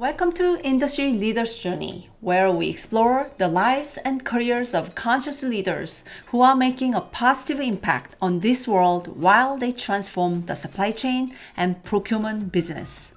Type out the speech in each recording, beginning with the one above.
Welcome to Industry Leaders Journey, where we explore the lives and careers of conscious leaders who are making a positive impact on this world while they transform the supply chain and procurement business.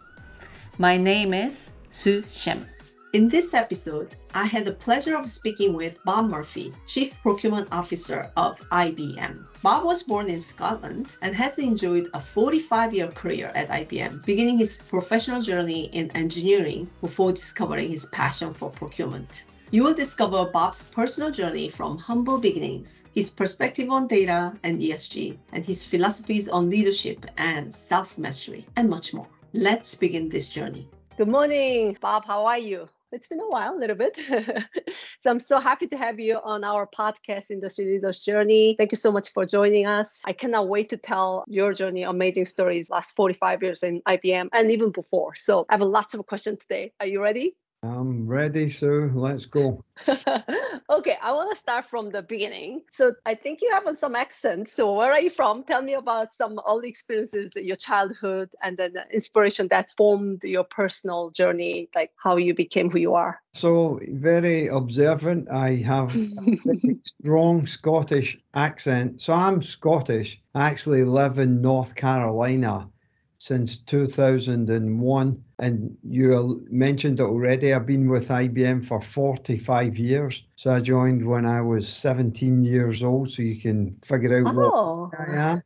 My name is Soo Shem. In this episode, I had the pleasure of speaking with Bob Murphy, Chief Procurement Officer of IBM. Bob was born in Scotland and has enjoyed a 45 year career at IBM, beginning his professional journey in engineering before discovering his passion for procurement. You will discover Bob's personal journey from humble beginnings, his perspective on data and ESG, and his philosophies on leadership and self mastery, and much more. Let's begin this journey. Good morning, Bob. How are you? It's been a while, a little bit. so I'm so happy to have you on our podcast, Industry Leaders Journey. Thank you so much for joining us. I cannot wait to tell your journey, amazing stories, last 45 years in IBM and even before. So I have lots of questions today. Are you ready? I'm ready, so let's go. okay, I want to start from the beginning. So I think you have some accent. So where are you from? Tell me about some early experiences, your childhood, and then the inspiration that formed your personal journey, like how you became who you are. So very observant. I have a strong Scottish accent. So I'm Scottish. I actually live in North Carolina since 2001. And you mentioned it already, I've been with IBM for 45 years. So I joined when I was 17 years old, so you can figure out oh. what I am.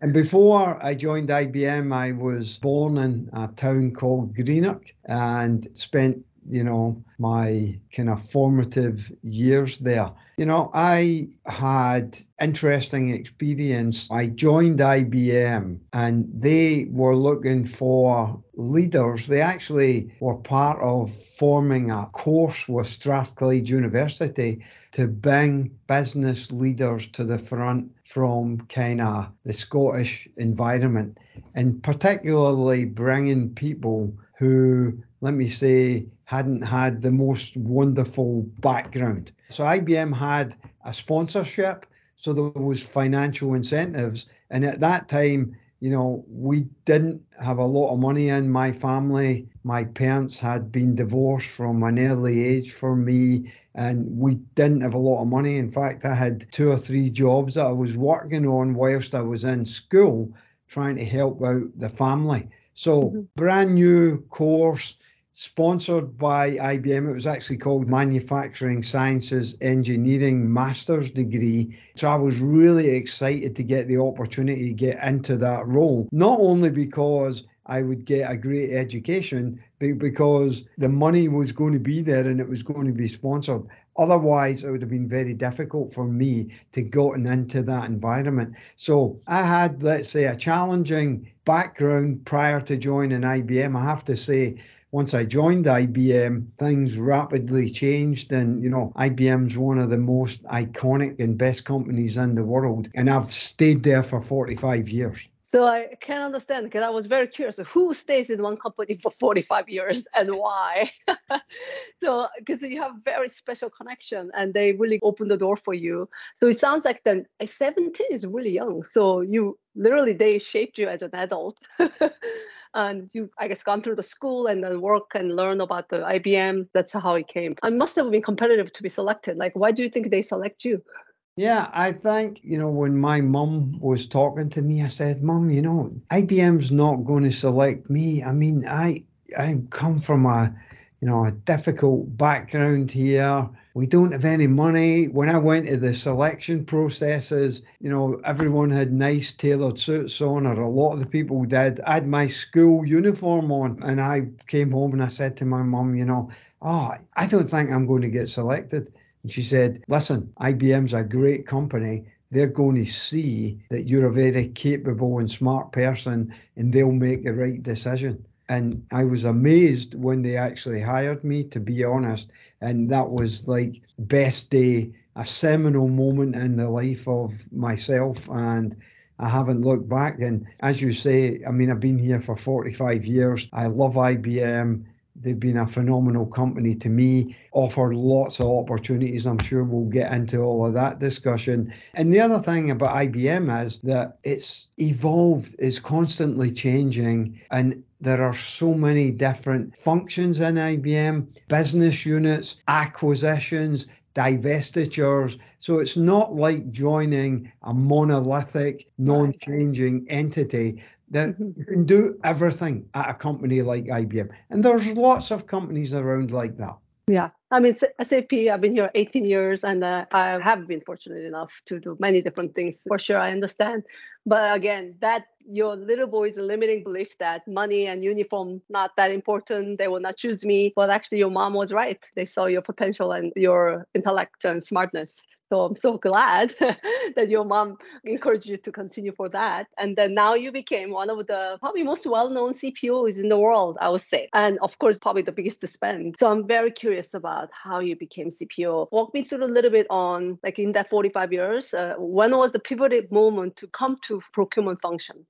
and before I joined IBM, I was born in a town called Greenock and spent you know, my kind of formative years there. You know, I had interesting experience. I joined IBM and they were looking for leaders. They actually were part of forming a course with Strathclyde University to bring business leaders to the front from kind of the Scottish environment and particularly bringing people who, let me say, hadn't had the most wonderful background. So IBM had a sponsorship, so there was financial incentives. And at that time, you know, we didn't have a lot of money in my family. My parents had been divorced from an early age for me, and we didn't have a lot of money. In fact, I had two or three jobs that I was working on whilst I was in school, trying to help out the family. So, mm-hmm. brand new course, sponsored by IBM. It was actually called Manufacturing Sciences Engineering Master's Degree. So I was really excited to get the opportunity to get into that role, not only because I would get a great education, but because the money was going to be there and it was going to be sponsored. Otherwise, it would have been very difficult for me to gotten into that environment. So I had, let's say, a challenging background prior to joining IBM. I have to say, once I joined IBM, things rapidly changed. And, you know, IBM's one of the most iconic and best companies in the world. And I've stayed there for 45 years. So I can understand because I was very curious who stays in one company for 45 years and why. so because you have very special connection and they really open the door for you. So it sounds like then 17 is really young. So you literally they shaped you as an adult. and you I guess gone through the school and then work and learn about the IBM. That's how it came. I must have been competitive to be selected. Like why do you think they select you? Yeah, I think, you know, when my mum was talking to me, I said, Mum, you know, IBM's not going to select me. I mean, I I come from a, you know, a difficult background here. We don't have any money. When I went to the selection processes, you know, everyone had nice tailored suits on, or a lot of the people did. I had my school uniform on, and I came home and I said to my mum, you know, oh, I don't think I'm going to get selected. And she said, Listen, IBM's a great company. They're going to see that you're a very capable and smart person and they'll make the right decision. And I was amazed when they actually hired me, to be honest. And that was like best day, a seminal moment in the life of myself. And I haven't looked back. And as you say, I mean, I've been here for 45 years. I love IBM they've been a phenomenal company to me, offered lots of opportunities. I'm sure we'll get into all of that discussion. And the other thing about IBM is that it's evolved, it's constantly changing, and there are so many different functions in IBM, business units, acquisitions, divestitures. So it's not like joining a monolithic, non changing entity that mm-hmm. you can do everything at a company like IBM. And there's lots of companies around like that. Yeah. I mean, SAP, I've been here 18 years and uh, I have been fortunate enough to do many different things. For sure, I understand. But again, that your little boy's limiting belief that money and uniform not that important, they will not choose me. But actually, your mom was right. They saw your potential and your intellect and smartness. So I'm so glad that your mom encouraged you to continue for that. And then now you became one of the probably most well-known CPOs in the world, I would say. And of course, probably the biggest spend. So I'm very curious about how you became CPO. Walk me through a little bit on like in that 45 years, uh, when was the pivotal moment to come to procurement function?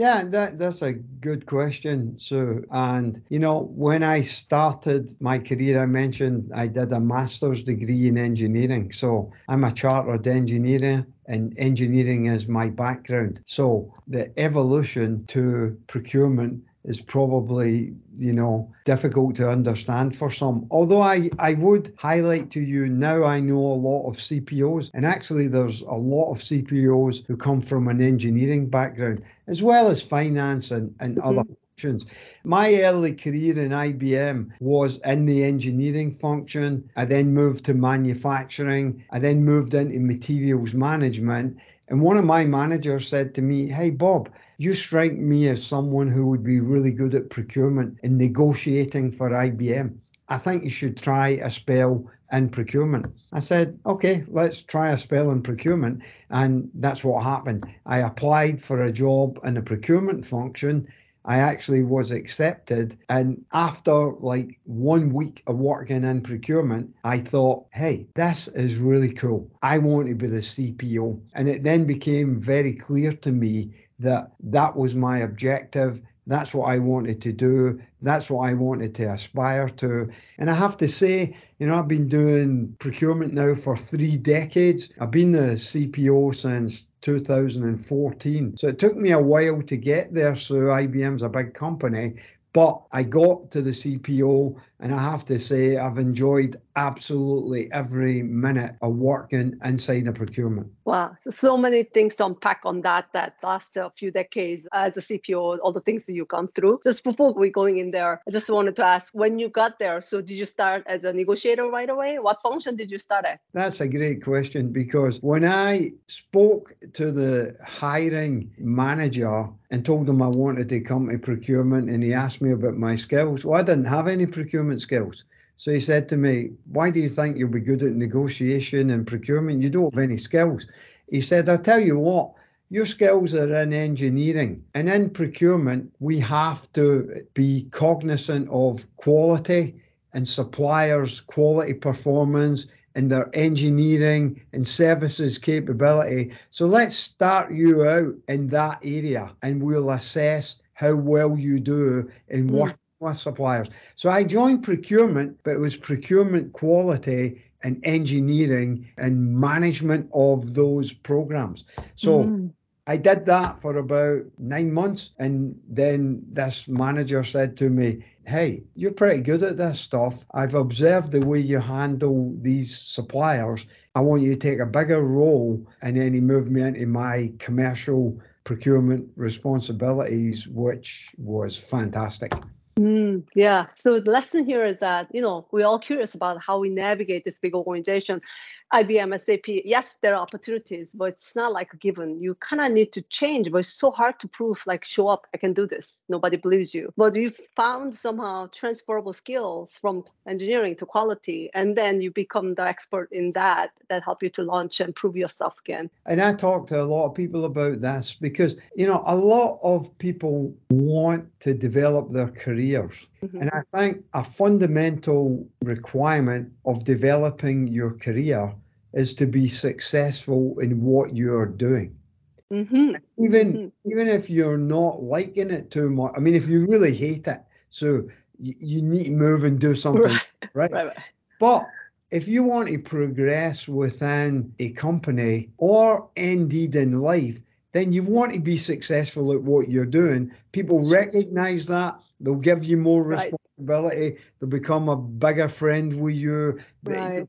Yeah, that, that's a good question, Soo. And, you know, when I started my career, I mentioned I did a master's degree in engineering. So I'm a chartered engineer and engineering is my background. So the evolution to procurement is probably you know difficult to understand for some although i i would highlight to you now i know a lot of cpos and actually there's a lot of cpos who come from an engineering background as well as finance and, and mm-hmm. other functions my early career in IBM was in the engineering function. I then moved to manufacturing. I then moved into materials management. And one of my managers said to me, Hey, Bob, you strike me as someone who would be really good at procurement and negotiating for IBM. I think you should try a spell in procurement. I said, okay, let's try a spell in procurement. And that's what happened. I applied for a job in the procurement function. I actually was accepted. And after like one week of working in procurement, I thought, hey, this is really cool. I want to be the CPO. And it then became very clear to me that that was my objective. That's what I wanted to do. That's what I wanted to aspire to. And I have to say, you know, I've been doing procurement now for three decades. I've been the CPO since 2014. So it took me a while to get there. So IBM's a big company, but I got to the CPO, and I have to say, I've enjoyed absolutely every minute of working inside the procurement. Wow, so, so many things to unpack on that. That last uh, few decades as a CPO, all the things that you've gone through. Just before we're going in there, I just wanted to ask, when you got there, so did you start as a negotiator right away? What function did you start at? That's a great question because when I spoke to the hiring manager and told him I wanted to come to procurement, and he asked me about my skills, well, I didn't have any procurement skills. So he said to me, Why do you think you'll be good at negotiation and procurement? You don't have any skills. He said, I'll tell you what, your skills are in engineering and in procurement, we have to be cognizant of quality and suppliers' quality performance and their engineering and services capability. So let's start you out in that area and we'll assess how well you do in mm. working with suppliers. So I joined procurement, but it was procurement quality and engineering and management of those programs. So mm. I did that for about nine months. And then this manager said to me, Hey, you're pretty good at this stuff. I've observed the way you handle these suppliers. I want you to take a bigger role. And then he moved me into my commercial procurement responsibilities, which was fantastic. Yeah. So the lesson here is that, you know, we're all curious about how we navigate this big organization. IBM, SAP, yes, there are opportunities, but it's not like a given. You kind of need to change, but it's so hard to prove, like, show up, I can do this. Nobody believes you. But you found somehow transferable skills from engineering to quality, and then you become the expert in that, that help you to launch and prove yourself again. And I talk to a lot of people about this because, you know, a lot of people want to develop their careers. Mm-hmm. And I think a fundamental requirement of developing your career is to be successful in what you're doing. Mm-hmm. Even mm-hmm. even if you're not liking it too much, I mean, if you really hate it, so you, you need to move and do something, Right. right? Right, right. But if you want to progress within a company or indeed in life, then you want to be successful at what you're doing. People recognize that. They'll give you more Right. responsibility. They'll become a bigger friend with you. Right.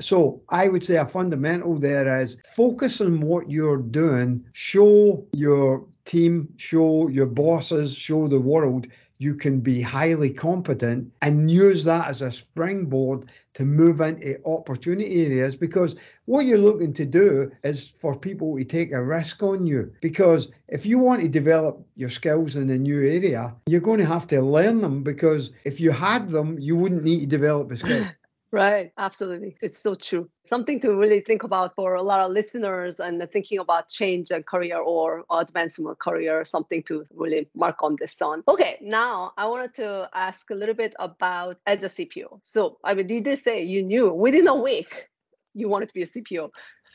So I would say a fundamental there is focus on what you're doing. Show your team, show your bosses, show the world you can be highly competent and use that as a springboard to move into opportunity areas because what you're looking to do is for people to take a risk on you because if you want to develop your skills in a new area you're going to have to learn them because if you had them you wouldn't need to develop a skill Right, absolutely. It's so true. Something to really think about for a lot of listeners and thinking about change and career or advancement career, something to really mark on this on. Okay, now I wanted to ask a little bit about as a CPO. So, I mean, did you did say you knew within a week you wanted to be a CPO.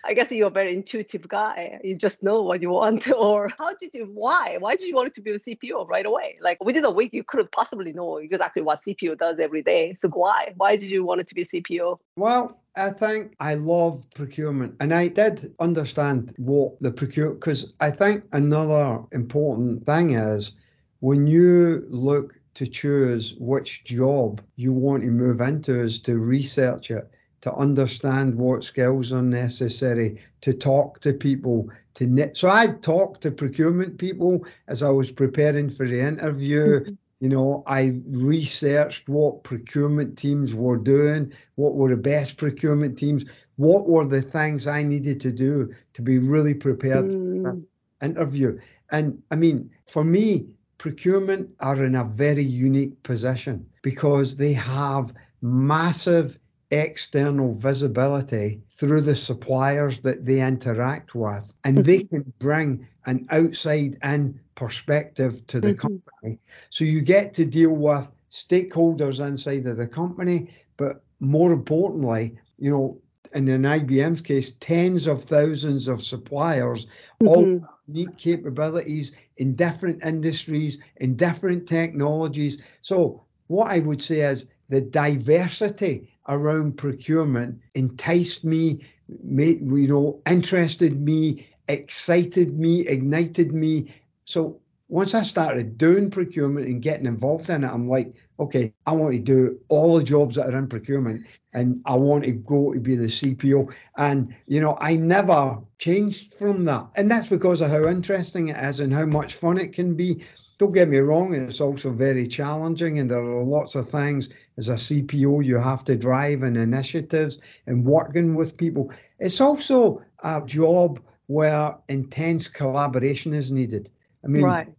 I guess you're a very intuitive guy. You just know what you want. Or how did you, why? Why did you want to be a CPO right away? Like within a week, you couldn't possibly know exactly what CPO does every day. So why? Why did you want to be a CPO? Well, I think I love procurement and I did understand what the procure because I think another important thing is when you look to choose which job you want to move into is to research it, to understand what skills are necessary, to talk to people, to knit. So I talked to procurement people as I was preparing for the interview. Mm-hmm. You know, I researched what procurement teams were doing, what were the best procurement teams, what were the things I needed to do to be really prepared for this mm. interview. And I mean, for me, procurement are in a very unique position because they have massive external visibility through the suppliers that they interact with, and they can bring an outside in perspective to the Mhm. company. So you get to deal with stakeholders inside of the company, but more importantly, you know, in an IBM's case, tens of thousands of suppliers, all Mhm. unique capabilities in different industries, in different technologies. So what I would say is the diversity around procurement enticed me, made, you know, interested me, excited me, ignited me. So once I started doing procurement and getting involved in it, I'm like, okay, I want to do all the jobs that are in procurement and I want to go to be the CPO. And, you know, I never changed from that. And that's because of how interesting it is and how much fun it can be. Don't get me wrong, it's also very challenging, and there are lots of things as a CPO you have to drive and initiatives and working with people. It's also a job where intense collaboration is needed. I mean, Right.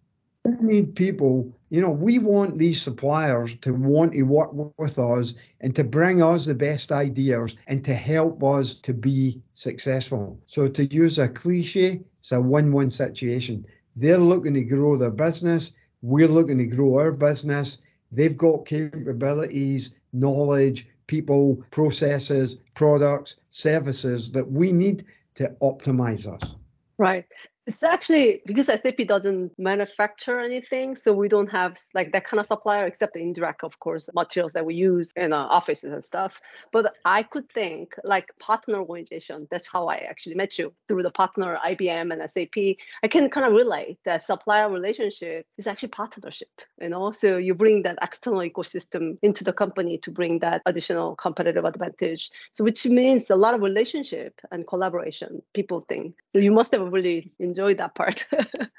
we need people, you know, we want these suppliers to want to work with us and to bring us the best ideas and to help us to be successful. So, to use a cliche, it's a win win situation. They're looking to grow their business, we're looking to grow our business. They've got capabilities, knowledge, people, processes, products, services that we need to optimize us. Right. It's actually because SAP doesn't manufacture anything, so we don't have like that kind of supplier except the indirect, of course, materials that we use in our offices and stuff. But I could think like partner organization. That's how I actually met you through the partner IBM and SAP. I can kind of relate that supplier relationship is actually partnership. You know, so you bring that external ecosystem into the company to bring that additional competitive advantage. So which means a lot of relationship and collaboration. People think so. You must have really enjoyed that part.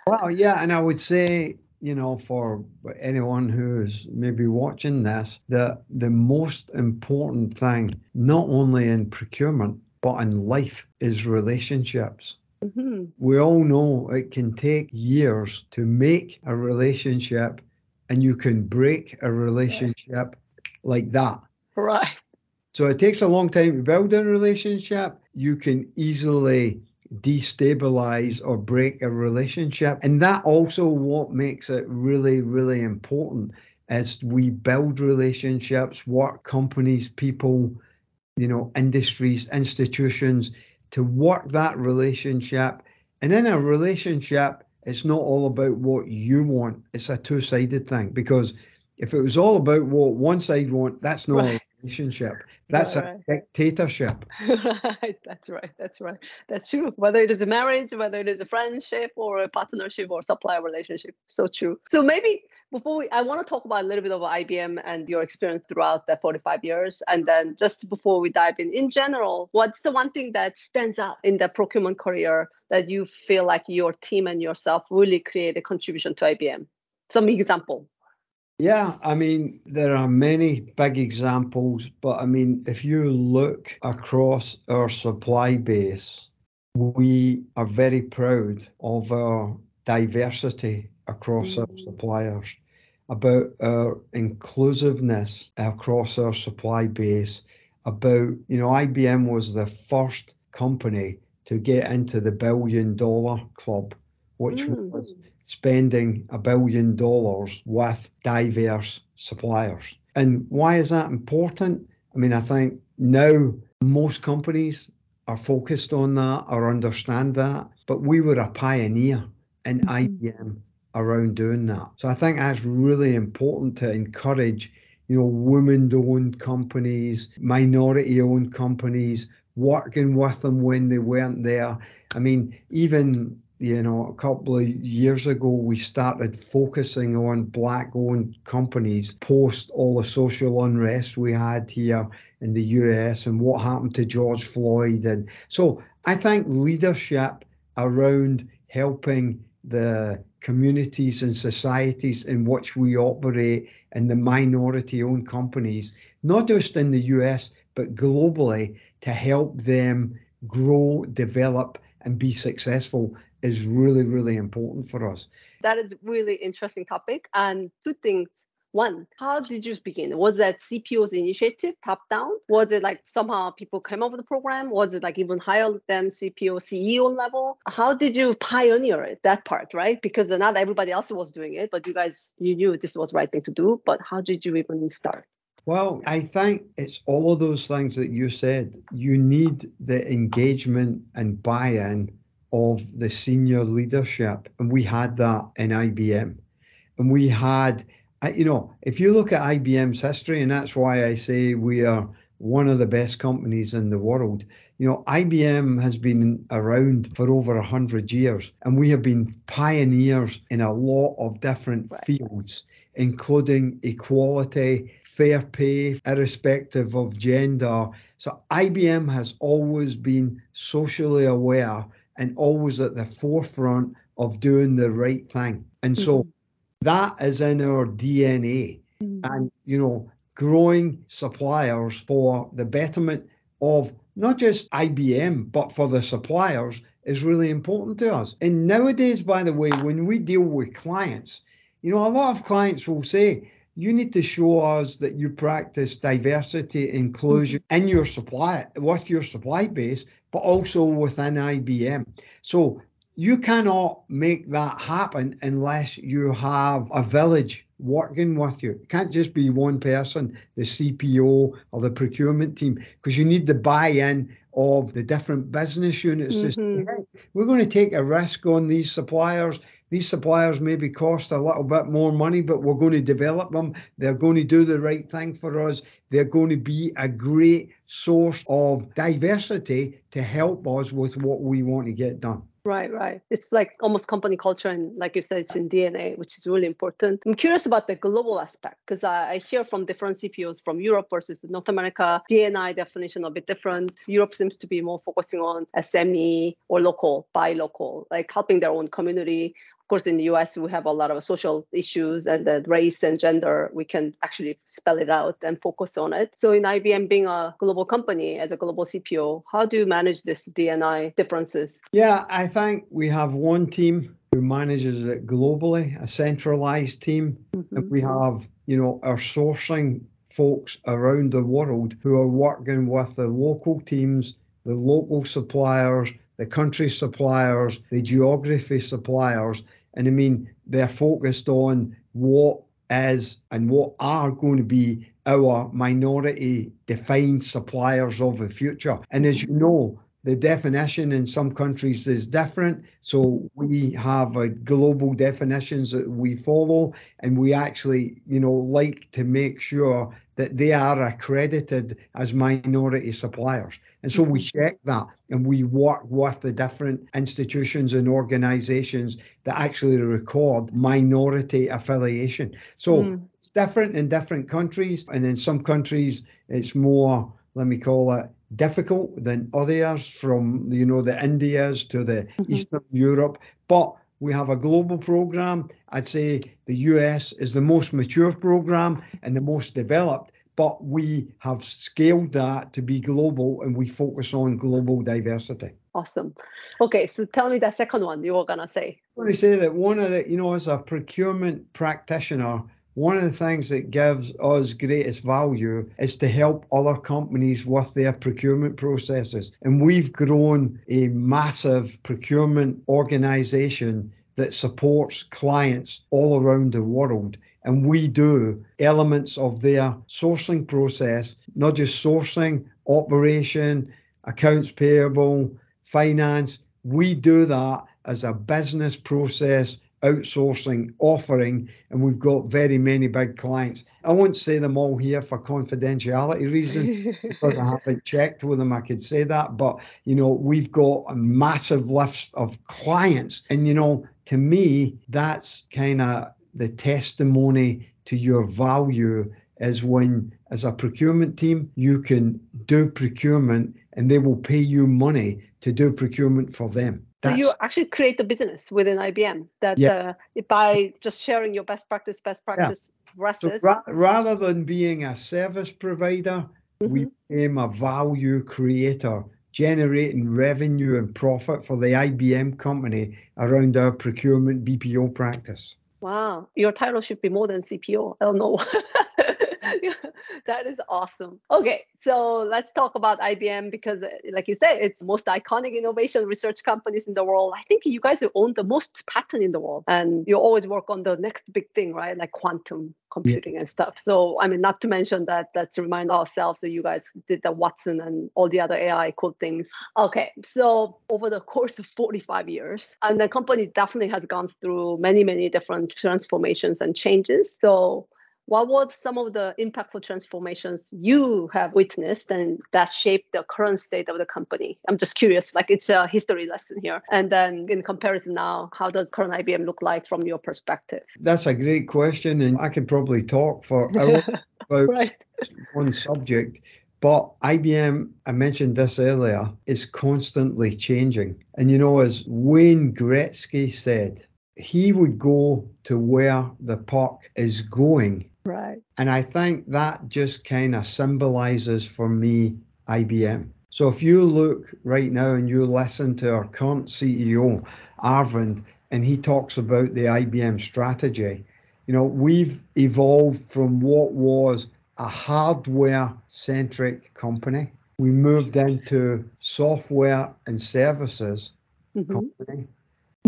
Well, yeah, and I would say, you know, for anyone who's maybe watching this, that the most important thing, not only in procurement, but in life, is relationships. Mhm. We all know it can take years to make a relationship, and you can break a relationship like that. Right. So it takes a long time to build a relationship. You can easily destabilize or break a relationship. And that also what makes it really, really important as we build relationships, work companies, people, you know, industries, institutions to work that relationship. And in a relationship, it's not all about what you want. It's a two-sided thing because if it was all about what one side want, that's not Right. Relationship. That's Right, a dictatorship. right, that's right, that's right. That's true. Whether it is a marriage, whether it is a friendship or a partnership or supplier relationship. So true. So maybe before we, I want to talk about a little bit of IBM and your experience throughout the 45 years. And then just before we dive in, in general, what's the one thing that stands out in the procurement career that you feel like your team and yourself really create a contribution to IBM? Some example. Yeah, I mean, there are many big examples, but I mean, if you look across our supply base, we are very proud of our diversity across our Mm. suppliers, about our inclusiveness across our supply base, about, you know, IBM was the first company to get into the billion dollar club, which Mm. was spending a billion dollars with diverse suppliers. And why is that important? I mean, I think now most companies are focused on that or understand that, but we were a pioneer in mm-hmm. IBM around doing that. So I think that's really important to encourage, you know, women-owned companies, minority-owned companies, working with them when they weren't there. I mean, even you know, a couple of years ago, we started focusing on black owned companies post all the social unrest we had here in the US and what happened to George Floyd. And so I think leadership around helping the communities and societies in which we operate and the minority owned companies, not just in the US, but globally, to help them grow, develop, and be successful is really, really important for us. That is really interesting topic. And two things. One, how did you begin? Was that CPO's initiative, top down? Was it like somehow people came up with the program? Was it like even higher than CPO CEO level? How did you pioneer it, that part, right? Because not everybody else was doing it, but you guys, you knew this was the right thing to do. But how did you even start? Well, I think it's all of those things that you said. You need the engagement and buy in of the senior leadership. And we had that in IBM. And we had, you know, if you look at IBM's history, and that's why I say we are one of the best companies in the world. You know, IBM has been around for over 100 years, and we have been pioneers in a lot of different Right. fields, including equality, fair pay, irrespective of gender. So IBM has always been socially aware and always at the forefront of doing the right thing. And so Mhm. that is in our DNA. And, you know, growing suppliers for the betterment of not just IBM, but for the suppliers is really important to us. And nowadays, by the way, when we deal with clients, you know, a lot of clients will say, you need to show us that you practice diversity, inclusion in your supply, with your supply base, but also within IBM. So you cannot make that happen unless you have a village working with you. It can't just be one person, the CPO or the procurement team, because you need the buy-in of the different business units to mm-hmm. say, hey, we're going to take a risk on these suppliers. These suppliers maybe cost a little bit more money, but we're going to develop them. They're going to do the right thing for us. They're going to be a great source of diversity to help us with what we want to get done. Right, right. It's like almost company culture, and like you said, it's in DNA, which is really important. I'm curious about the global aspect because I, I hear from different CPOs from Europe versus North America. D&I definition a bit different. Europe seems to be more focusing on SME or local, buy local, like helping their own community. Of course, in the US, we have a lot of social issues and the race and gender. We can actually spell it out and focus on it. So, in IBM being a global company as a global CPO, how do you manage this D&I differences? Yeah, I think we have one team who manages it globally, a centralized team, mm-hmm. and we have, you know, our sourcing folks around the world who are working with the local teams, the local suppliers, the country suppliers, the geography suppliers. And I mean, they're focused on what is and what are going to be our minority defined suppliers of the future. And as you know, the definition in some countries is different. So we have a global definitions that we follow, and we actually, you know, like to make sure that they are accredited as minority suppliers. And so we mm-hmm. check that and we work with the different institutions and organizations that actually record minority affiliation. So mm. it's different in different countries, and in some countries it's more, let me call it, difficult than others from you know the Indias to the mm-hmm. Eastern Europe. But we have a global program. I'd say the US is the most mature program and the most developed, but we have scaled that to be global and we focus on global diversity. Awesome. Okay, so tell me the second one you were gonna say. I want to say that one of the, you know, as a procurement practitioner, one of the things that gives us greatest value is to help other companies with their procurement processes. And we've grown a massive procurement organization that supports clients all around the world. And we do elements of their sourcing process, not just sourcing, operation, accounts payable, finance. We do that as a business process outsourcing offering, and we've got very many big clients. I won't say them all here for confidentiality reasons because I haven't checked with them. I could say that, but you know, we've got a massive list of clients, and you know, to me, that's kind of the testimony to your value is when, as a procurement team, you can do procurement and they will pay you money to do procurement for them. So you actually create a business within IBM that yeah. uh, by just sharing your best practice, best practice yeah. So ra- rather than being a service provider, mm-hmm. we became a value creator, generating revenue and profit for the IBM company around our procurement BPO practice. Wow, your title should be more than CPO. I don't know. that is awesome. Okay, so let's talk about IBM because, uh, like you said, it's most iconic innovation research companies in the world. I think you guys own the most patent in the world, and you always work on the next big thing, right? Like quantum computing yeah. and stuff. So, I mean, not to mention that let's remind ourselves that you guys did the Watson and all the other AI cool things. Okay, so over the course of 45 years, and the company definitely has gone through many, many different transformations and changes. So, what were some of the impactful transformations you have witnessed and that shaped the current state of the company? I'm just curious, like it's a history lesson here. And then in comparison now, how does current IBM look like from your perspective? That's a great question. And I can probably talk for hours about right. one subject. But IBM, I mentioned this earlier, is constantly changing. And you know, as Wayne Gretzky said, he would go to where the puck is going Right. And I think that just kind of symbolizes for me IBM. So if you look right now and you listen to our current CEO, Arvind, and he talks about the IBM strategy, you know, we've evolved from what was a hardware centric company. We moved into software and services mm-hmm. company.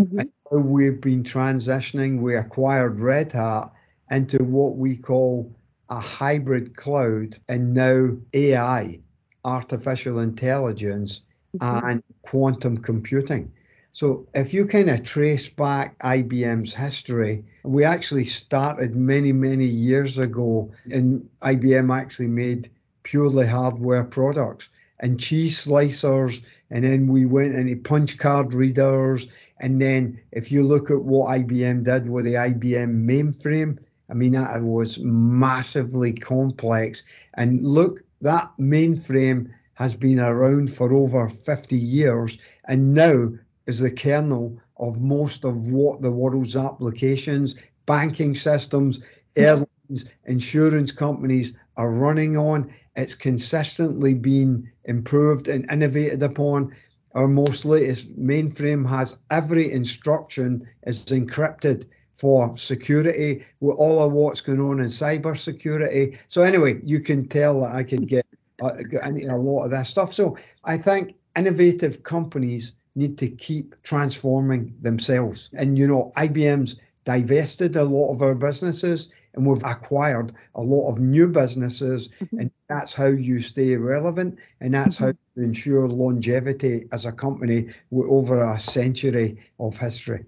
Mm-hmm. And now we've been transitioning. We acquired Red Hat into what we call a hybrid cloud and now AI, artificial intelligence, mm-hmm. and quantum computing. So if you kind of trace back IBM's history, we actually started many, many years ago, and IBM actually made purely hardware products and cheese slicers, and then we went into punch card readers. And then if you look at what IBM did with the IBM mainframe, I mean, that was massively complex. And look, that mainframe has been around for over 50 years and now is the kernel of most of what the world's applications, banking systems, airlines, insurance companies are running on. It's consistently been improved and innovated upon. Our most latest mainframe has every instruction is encrypted for security with all of what's going on in cyber security. So anyway, you can tell that I can get, uh, a lot of that stuff. So I think innovative companies need to keep transforming themselves. And you know, IBM's divested a lot of our businesses and we've acquired a lot of new businesses, mm-hmm. and that's how you stay relevant, and that's mm-hmm. how you ensure longevity as a company with over a century of history.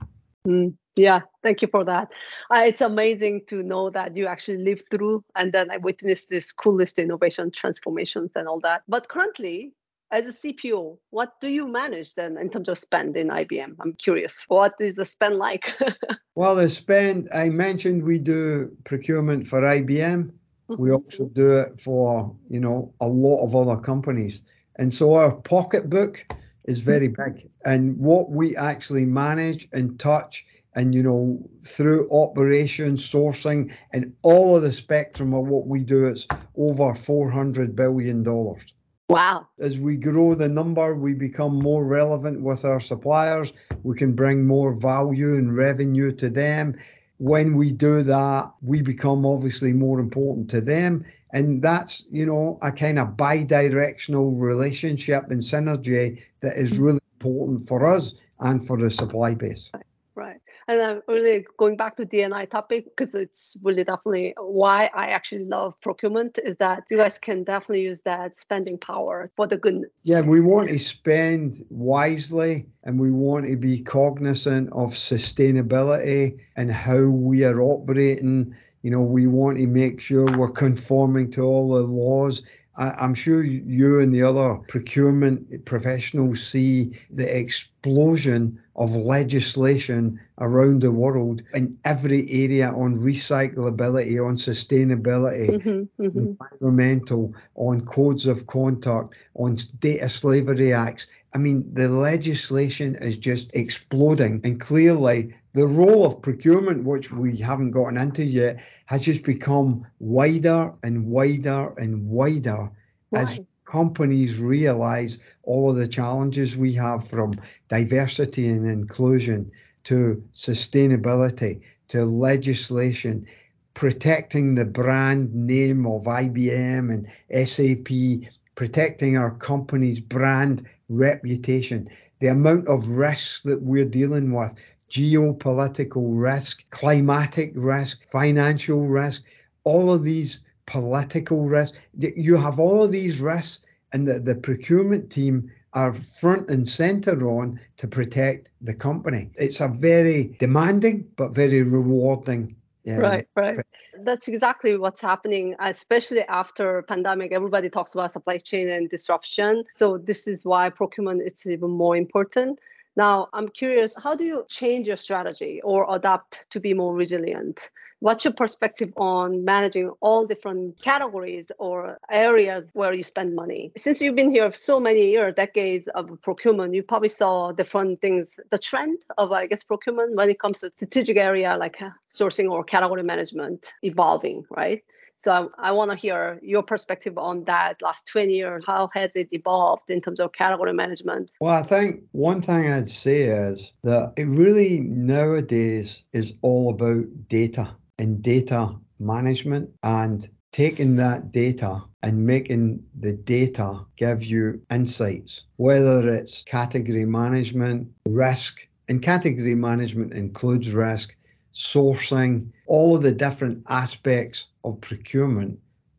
Mm, yeah, thank you for that. Uh, it's amazing to know that you actually lived through and then I witnessed this coolest innovation transformations and all that. But currently, as a CPO, what do you manage then in terms of spend in IBM? I'm curious. What is the spend like? well, the spend, I mentioned we do procurement for IBM. Mm-hmm. We also do it for, you know, a lot of other companies. And so our pocketbook is very big. And what we actually manage and touch and you know through operations sourcing and all of the spectrum of what we do it's over 400 billion dollars Wow. As we grow the number, we become more relevant with our suppliers. We can bring more value and revenue to them. When we do that, we become obviously more important to them. And that's, you know, a kind of bi directional relationship and synergy that is mm-hmm. really important for us and for the supply base. And I'm really going back to D&I topic because it's really definitely why I actually love procurement is that you guys can definitely use that spending power for the good. Yeah, we want to spend wisely and we want to be cognizant of sustainability and how we are operating. You know, we want to make sure we're conforming to all the laws I, am sure you and the other procurement professionals see the explosion of legislation around the world in every area on recyclability, on sustainability, mm-hmm, mm-hmm. environmental, on codes of conduct, on data slavery acts. I mean, the legislation is just exploding. And clearly, the role of procurement, which we haven't gotten into yet, has just become wider and wider and wider right. as companies realize all of the challenges we have from diversity and inclusion to sustainability to legislation protecting the brand name of IBM and SAP, protecting our company's brand reputation, the amount of risks that we're dealing with, geopolitical risk, climatic risk, financial risk, all of these political risks. You have all of these risks, and the, the procurement team are front and center on to protect the company. It's a very demanding but very rewarding. Um, right, right. That's exactly what's happening, especially after pandemic. Everybody talks about supply chain and disruption. So this is why procurement is even more important. Now, I'm curious, how do you change your strategy or adapt to be more resilient? What's your perspective on managing all different categories or areas where you spend money? Since you've been here so many years, decades of procurement, you probably saw different things, the trend of, I guess, procurement when it comes to strategic area like sourcing or category management evolving, right? So I, I want to hear your perspective on that last 20 years. How has it evolved in terms of category management? Well, I think one thing I'd say is that it really nowadays is all about data and data management and taking that data and making the data give you insights, whether it's category management, risk, and category management includes risk, sourcing, all of the different aspects of procurement,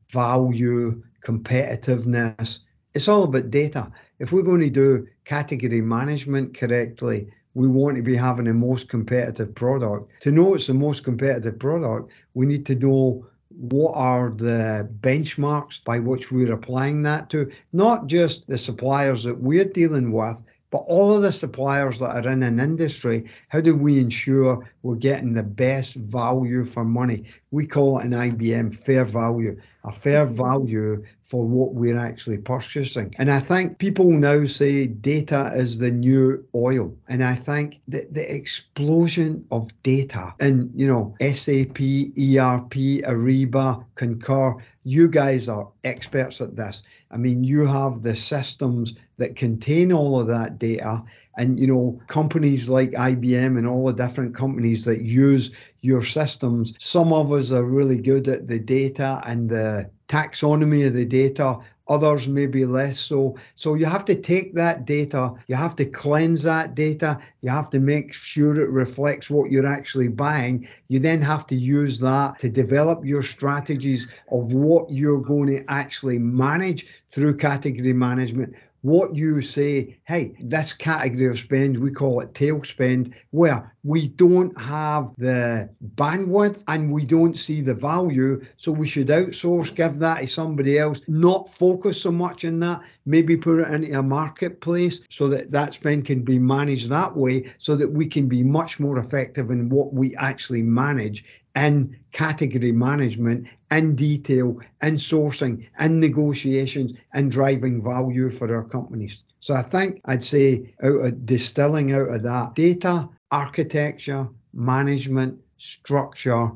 value, competitiveness. It's all about data. If we're going to do category management correctly, we want to be having the most competitive product. To know it's the most competitive product, we need to know what are the benchmarks by which we're applying that to, not just the suppliers that we're dealing with, but all of the suppliers that are in an industry, how do we ensure we're getting the best value for money? We call it an IBM fair value, a fair mm-hmm. value for what we're actually purchasing. And I think people now say data is the new oil. And I think that the explosion of data and, you know, SAP, ERP, Ariba, Concur, you guys are experts at this. I mean, you have the systems that contain all of that data. And, you know, companies like IBM and all the different companies that use your systems, some of us are really good at the data and the taxonomy of the data. others maybe less so. So you have to take that data, you have to cleanse that data, you have to make sure it reflects what you're actually buying. You then have to use that to develop your strategies of what you're going to actually manage through category management what you say, hey, this category of spend, we call it tail spend, where we don't have the bandwidth and we don't see the value. So we should outsource, give that to somebody else, not focus so much on that, maybe put it into a marketplace so that that spend can be managed that way so that we can be much more effective in what we actually manage in category management, in detail, in sourcing, in negotiations, and driving value for our companies. So I think I'd say out of distilling out of that data, architecture, management, structure,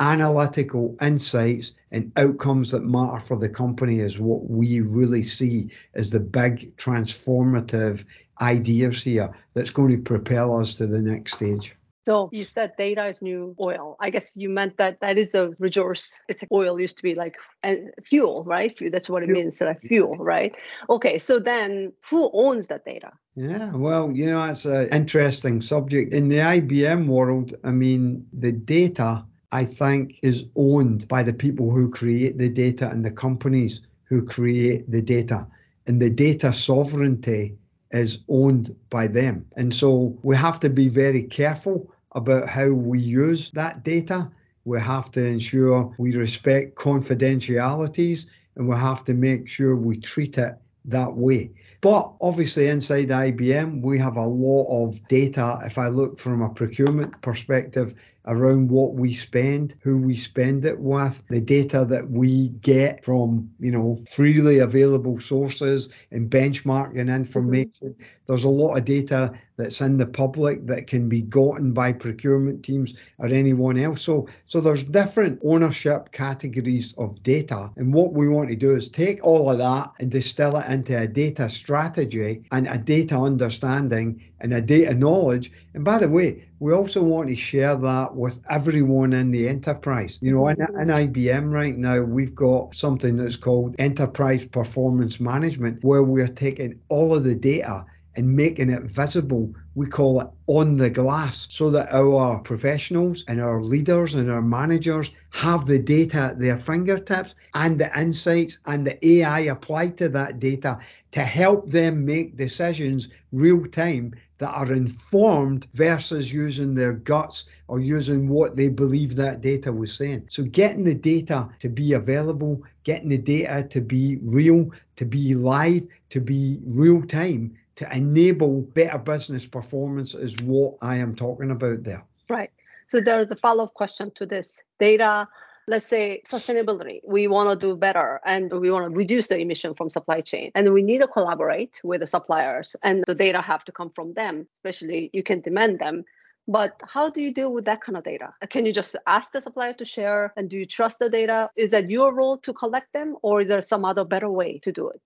analytical insights and outcomes that matter for the company is what we really see as the big transformative ideas here that's going to propel us to the next stage. So you said data is new oil. I guess you meant that that is a resource. It's like oil used to be like uh, fuel, right? That's what it means, like fuel, right? Okay, so then who owns that data? Yeah, well, you know, it's an interesting subject. In the IBM world, I mean, the data, I think, is owned by the people who create the data and the companies who create the data. And the data sovereignty is owned by them. And so we have to be very careful about how we use that data. We have to ensure we respect confidentialities and we have to make sure we treat it that way. But obviously, inside IBM, we have a lot of data. If I look from a procurement perspective around what we spend, who we spend it with, the data that we get from, you know, freely available sources and benchmarking information. Mm-hmm. There's a lot of data that's in the public that can be gotten by procurement teams or anyone else. So, so there's different ownership categories of data. And what we want to do is take all of that and distill it into a data strategy and a data understanding and a data knowledge. And by the way, we also want to share that with everyone in the enterprise. You know, in, in IBM right now, we've got something that's called Enterprise Performance Management, where we're taking all of the data and making it visible. We call it on the glass so that our professionals and our leaders and our managers have the data at their fingertips and the insights and the AI applied to that data to help them make decisions real time that are informed versus using their guts or using what they believe that data was saying. So getting the data to be available, getting the data to be real, to be live, to be real time, to enable better business performance is what I am talking about there. Right. So there's a follow-up question to this data let's say sustainability. We want to do better and we want to reduce the emission from supply chain. And we need to collaborate with the suppliers and the data have to come from them especially you can demand them. But how do you deal with that kind of data? Can you just ask the supplier to share and do you trust the data? Is that your role to collect them or is there some other better way to do it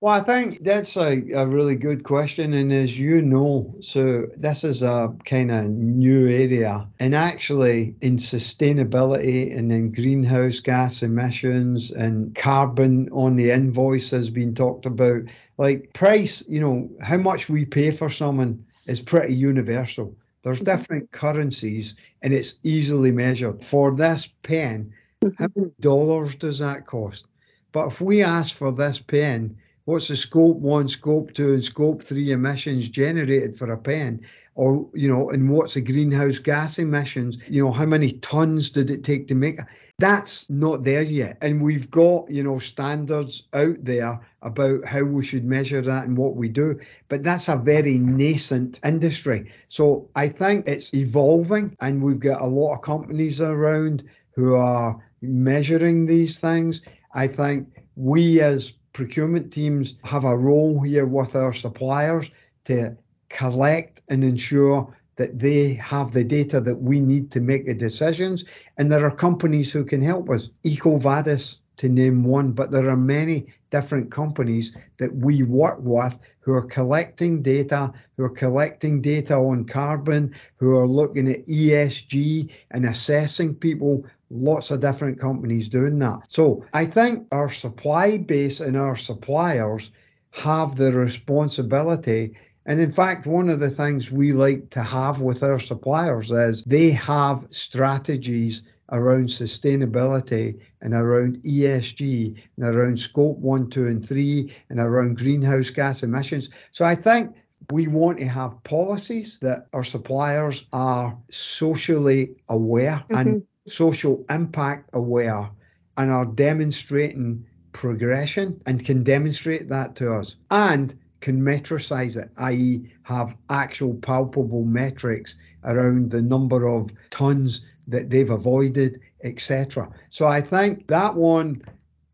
well, I think that's a, a really good question. And as you know, so this is a kind of new area. And actually, in sustainability and in greenhouse gas emissions and carbon on the invoice has been talked about. Like price, you know, how much we pay for someone is pretty universal. There's mm-hmm. different currencies and it's easily measured. For this pen, how mm-hmm. many dollars does that cost? But if we ask for this pen, what's the scope one, scope two, and scope three emissions generated for a pen? Or, you know, and what's the greenhouse gas emissions? You know, how many tons did it take to make? That's not there yet. And we've got, you know, standards out there about how we should measure that and what we do. But that's a very nascent industry. So I think it's evolving and we've got a lot of companies around who are measuring these things. I think we as procurement teams have a role here with our suppliers to collect and ensure that they have the data that we need to make the decisions. And there are companies who can help us. EcoVadis, to name one, but there are many different companies that we work with who are collecting data, who are collecting data on carbon, who are looking at ESG and assessing people lots of different companies doing that. So I think our supply base and our suppliers have the responsibility. And in fact, one of the things we like to have with our suppliers is they have strategies around sustainability and around ESG and around scope one, two, and three and around greenhouse gas emissions. So I think we want to have policies that our suppliers are socially aware mm-hmm. and social impact aware and are demonstrating progression and can demonstrate that to us and can metricize it, i.e., have actual palpable metrics around the number of tons that they've avoided, etc. So I think that one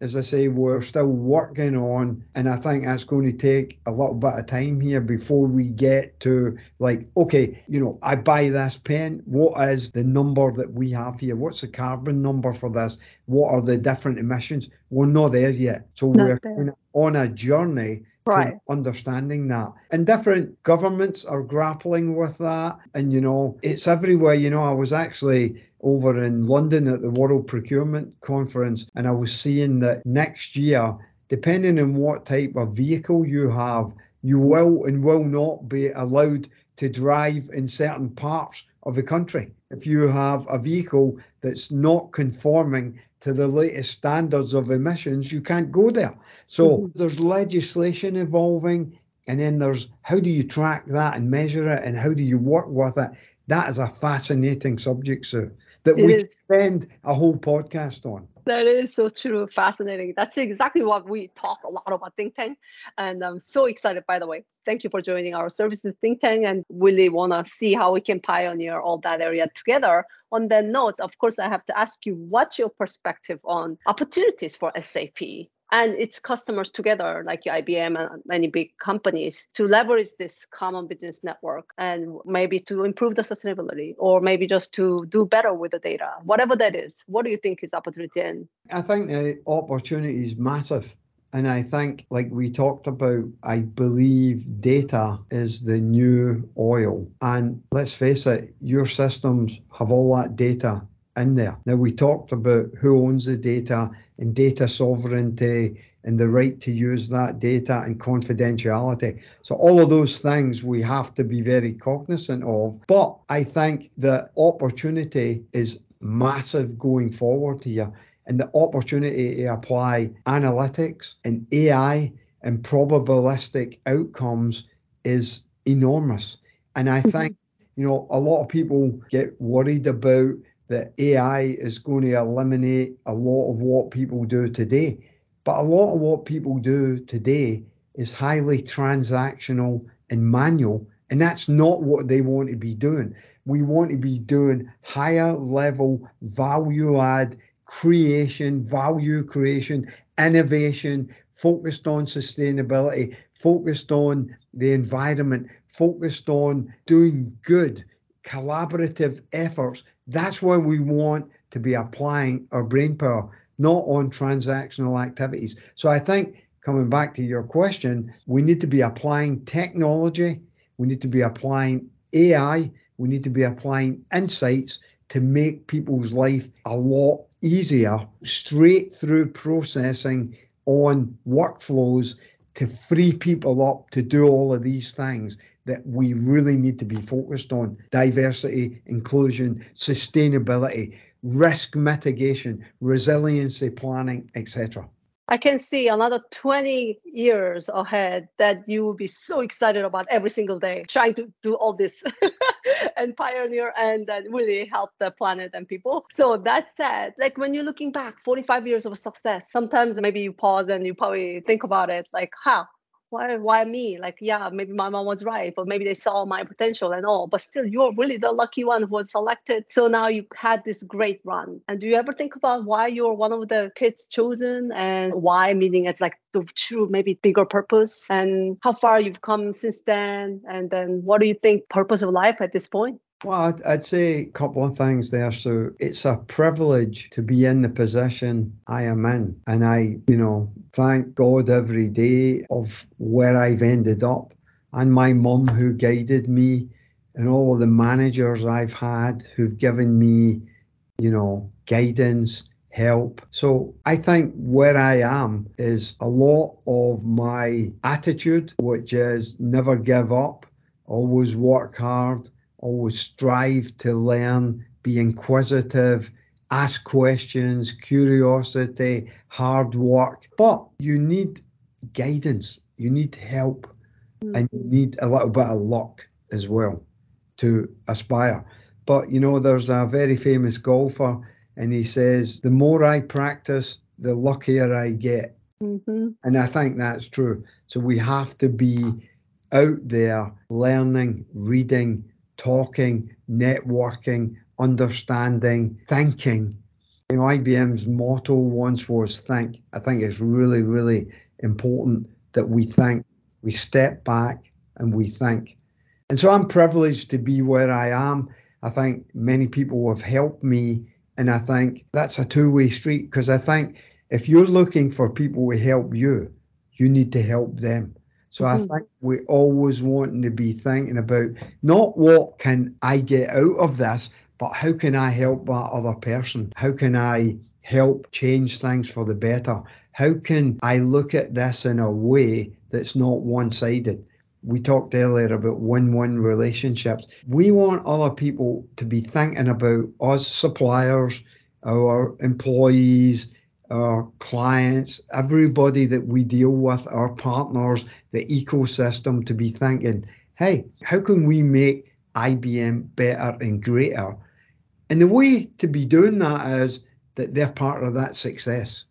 as I say, we're still working on, and I think that's going to take a little bit of time here before we get to like, okay, you know, I buy this pen. What is the number that we have here? What's the carbon number for this? What are the different emissions? We're not there yet. So not we're on a journey right. understanding that. And different governments are grappling with that. And, you know, it's everywhere. You know, I was actually over in London at the World Procurement Conference, and I was seeing that next year, depending on what type of vehicle you have, you will and will not be allowed to drive in certain parts of the country. If you have a vehicle that's not conforming to the latest standards of emissions, you can't go there. So mm-hmm. there's legislation evolving, and then there's how do you track that and measure it, and how do you work with it? That is a fascinating subject, Soo, that it we is. spend a whole podcast on. That is so true, fascinating. That's exactly what we talk a lot about think tank, and I'm so excited. By the way, thank you for joining our services think tank, and really want to see how we can pioneer all that area together. On that note, of course, I have to ask you, what's your perspective on opportunities for SAP and its customers together, like IBM and many big companies, to leverage this common business network and maybe to improve the sustainability or maybe just to do better with the data, whatever that is. What do you think is opportunity? And I think the opportunity is massive. And I think, like we talked about, I believe data is the new oil. And let's face it, your systems have all that data in there. Now, we talked about who owns the data and data sovereignty and the right to use that data and confidentiality. So, all of those things we have to be very cognizant of. But I think the opportunity is massive going forward here. And the opportunity to apply analytics and AI and probabilistic outcomes is enormous. And I mm-hmm. think, you know, a lot of people get worried about that AI is going to eliminate a lot of what people do today. But a lot of what people do today is highly transactional and manual, and that's not what they want to be doing. We want to be doing higher level value add creation, value creation, innovation, focused on sustainability, focused on the environment, focused on doing good, collaborative efforts that's where we want to be applying our brain power, not on transactional activities. So I think coming back to your question, we need to be applying technology, we need to be applying AI, we need to be applying insights to make people's life a lot easier, straight through processing on workflows to free people up to do all of these things that we really need to be focused on diversity, inclusion, sustainability, risk mitigation, resiliency planning, etc. I can see another 20 years ahead that you will be so excited about every single day trying to do all this and pioneer and really help the planet and people. So that said, like when you're looking back 45 years of success, sometimes maybe you pause and you probably think about it like, how? Why why me? Like yeah maybe my mom was right but maybe they saw my potential and all but still you're really the lucky one who was selected. So now you had this great run. And do you ever think about why you're one of the kids chosen and why meaning it's like the true maybe bigger purpose? And how far you've come since then? And then what do you think purpose of life at this point well, I'd, say a couple of things there. So it's a privilege to be in the position I am in. And I, you know, thank God every day of where I've ended up and my mum who guided me and all of the managers I've had who've given me you know, guidance, help. So I think where I am is a lot of my attitude, which is never give up, always work hard, always strive to learn, be inquisitive, ask questions, curiosity, hard work. But you need guidance, you need help, mm-hmm. and you need a little bit of luck as well to aspire. But you know, there's a very famous golfer, and he says, The more I practice, the luckier I get. Mm-hmm. And I think that's true. So we have to be out there learning, reading, talking, networking, understanding, thinking. You know, IBM's motto once was think. I think it's really, really important that we think, we step back and we think. And so I'm privileged to be where I am. I think many people have helped me. And I think that's a two way street because I think if you're looking for people to help you, you need to help them. So. I mm. think we're always wanting to be thinking about not what can I get out of this, but how can I help that other person? How can I help change things for the better? How can I look at this in a way that's not one sided? We talked earlier about win win relationships. We want other people to be thinking about us suppliers, our employees, our clients, everybody that we deal with, our partners, the ecosystem to be thinking, hey, how can we make IBM better and greater? And the way to be doing that is that they're part of that success.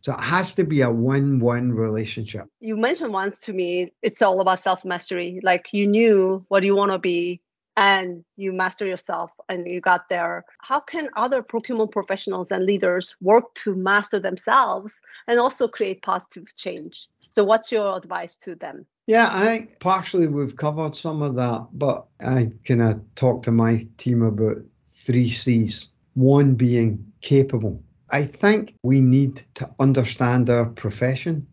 So it has to be a win win relationship. You mentioned once to me, it's all about self mastery. Like you knew what you want to be and you master yourself and you got there. How can other procurement professionals and leaders work to master themselves and also create positive change? So, what's your advice to them? Yeah, I think partially we've covered some of that, but I kind of uh, talk to my team about three C's. One being capable. I think we need to understand our profession.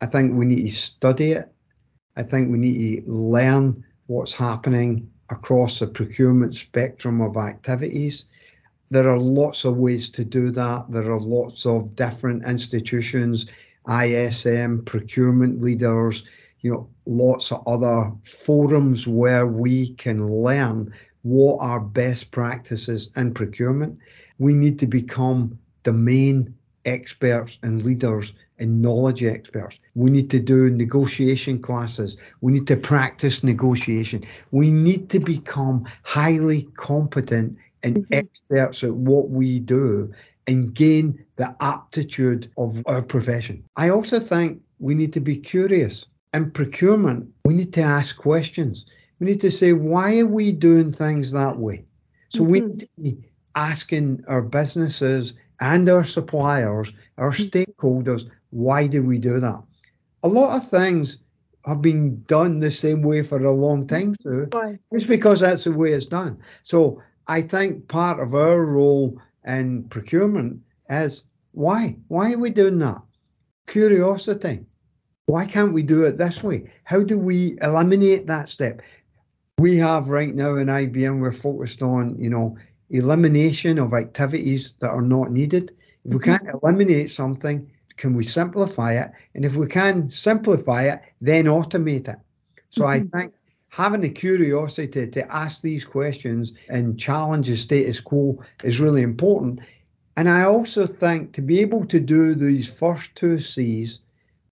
I think we need to study it. I think we need to learn what's happening across the procurement spectrum of activities. There are lots of ways to do that. There are lots of different institutions, ISM, procurement leaders, you know, lots of other forums where we can learn what are best practices in procurement. We need to become domain experts and leaders and knowledge experts. We need to do negotiation classes. We need to practice negotiation. We need to become highly competent and mm-hmm. experts at what we do and gain the aptitude of our profession. I also think we need to be curious. In procurement, we need to ask questions. We need to say, why are we doing things that way? So mm-hmm. we need to be asking our businesses and our suppliers, our mm-hmm. stakeholders, why do we do that? A lot of things have been done the same way for a long time, so It's because that's the way it's done. So I think part of our role in procurement is why? Why are we doing that? Curiosity. Why can't we do it this way? How do we eliminate that step? We have right now in IBM, we're focused on, you know, elimination of activities that are not needed. If we mm-hmm. can't eliminate something, can we simplify it? And if we can simplify it, then automate it. So mm-hmm. I think having the curiosity to ask these questions and challenge the status quo is really important. And I also think to be able to do these first two C's,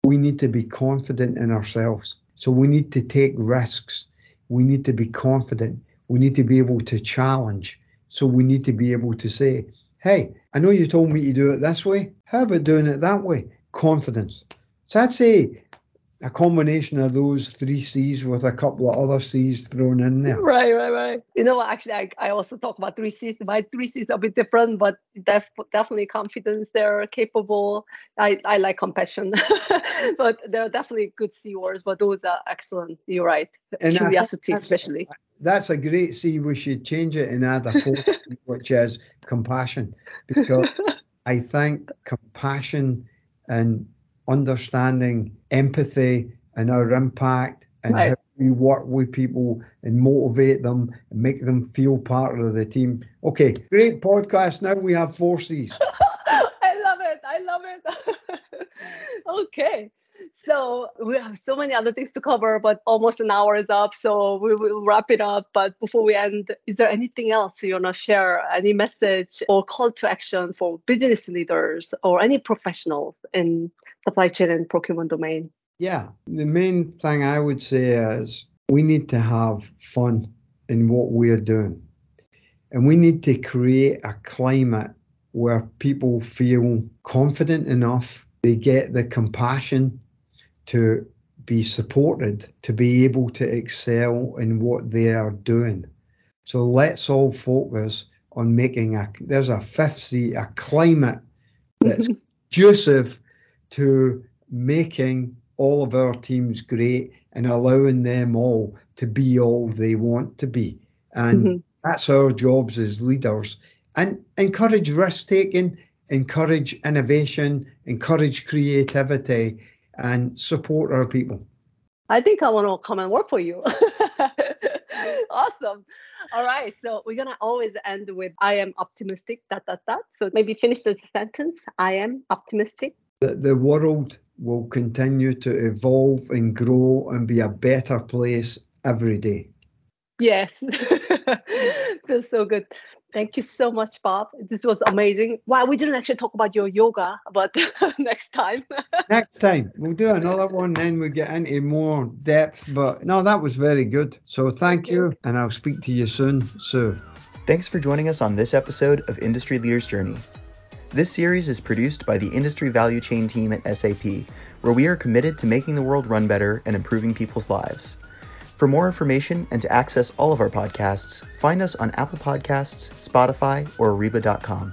we need to be confident in ourselves. So we need to take risks. We need to be confident. We need to be able to challenge. So we need to be able to say, hey, I know you told me to do it this way. How about doing it that way? Confidence. So I'd say a combination of those three C's with a couple of other C's thrown in there. Right, right, right. You know, actually, I, I also talk about three C's. My three C's are a bit different, but def- definitely confidence. They're capable. I, I like compassion, but there are definitely good C words, but those are excellent. You're right. And Curiosity, especially. That's a great C. We should change it and add a fourth, which is compassion, because I think compassion and understanding empathy and our impact and right. how we work with people and motivate them and make them feel part of the team. Okay, great podcast. Now we have four C's. I love it. I love it. okay. So we have so many other things to cover, but almost an hour is up. So we will wrap it up. But before we end, is there anything else you want to share? Any message or call to action for business leaders or any professionals in supply chain and procurement domain? Yeah, the main thing I would say is we need to have fun in what we're doing. And we need to create a climate where people feel confident enough, they get the compassion to be supported, to be able to excel in what they are doing. So let's all focus on making a, there's a fifth C, a climate that's conducive to making all of our teams great and allowing them all to be all they want to be. And mm-hmm. that's our jobs as leaders. And encourage risk taking, encourage innovation, encourage creativity, and support our people. I think I want to come and work for you. awesome. All right. So we're gonna always end with I am optimistic, dot dot dot. So maybe finish the sentence. I am optimistic. The, the world will continue to evolve and grow and be a better place every day. Yes. Feels so good. Thank you so much, Bob. This was amazing. Wow, we didn't actually talk about your yoga, but next time. next time. We'll do another one, then we get into more depth. But no, that was very good. So thank, thank you, you, and I'll speak to you soon, Soo. Thanks for joining us on this episode of Industry Leaders Journey. This series is produced by the Industry Value Chain team at SAP, where we are committed to making the world run better and improving people's lives. For more information and to access all of our podcasts, find us on Apple Podcasts, Spotify, or Ariba.com.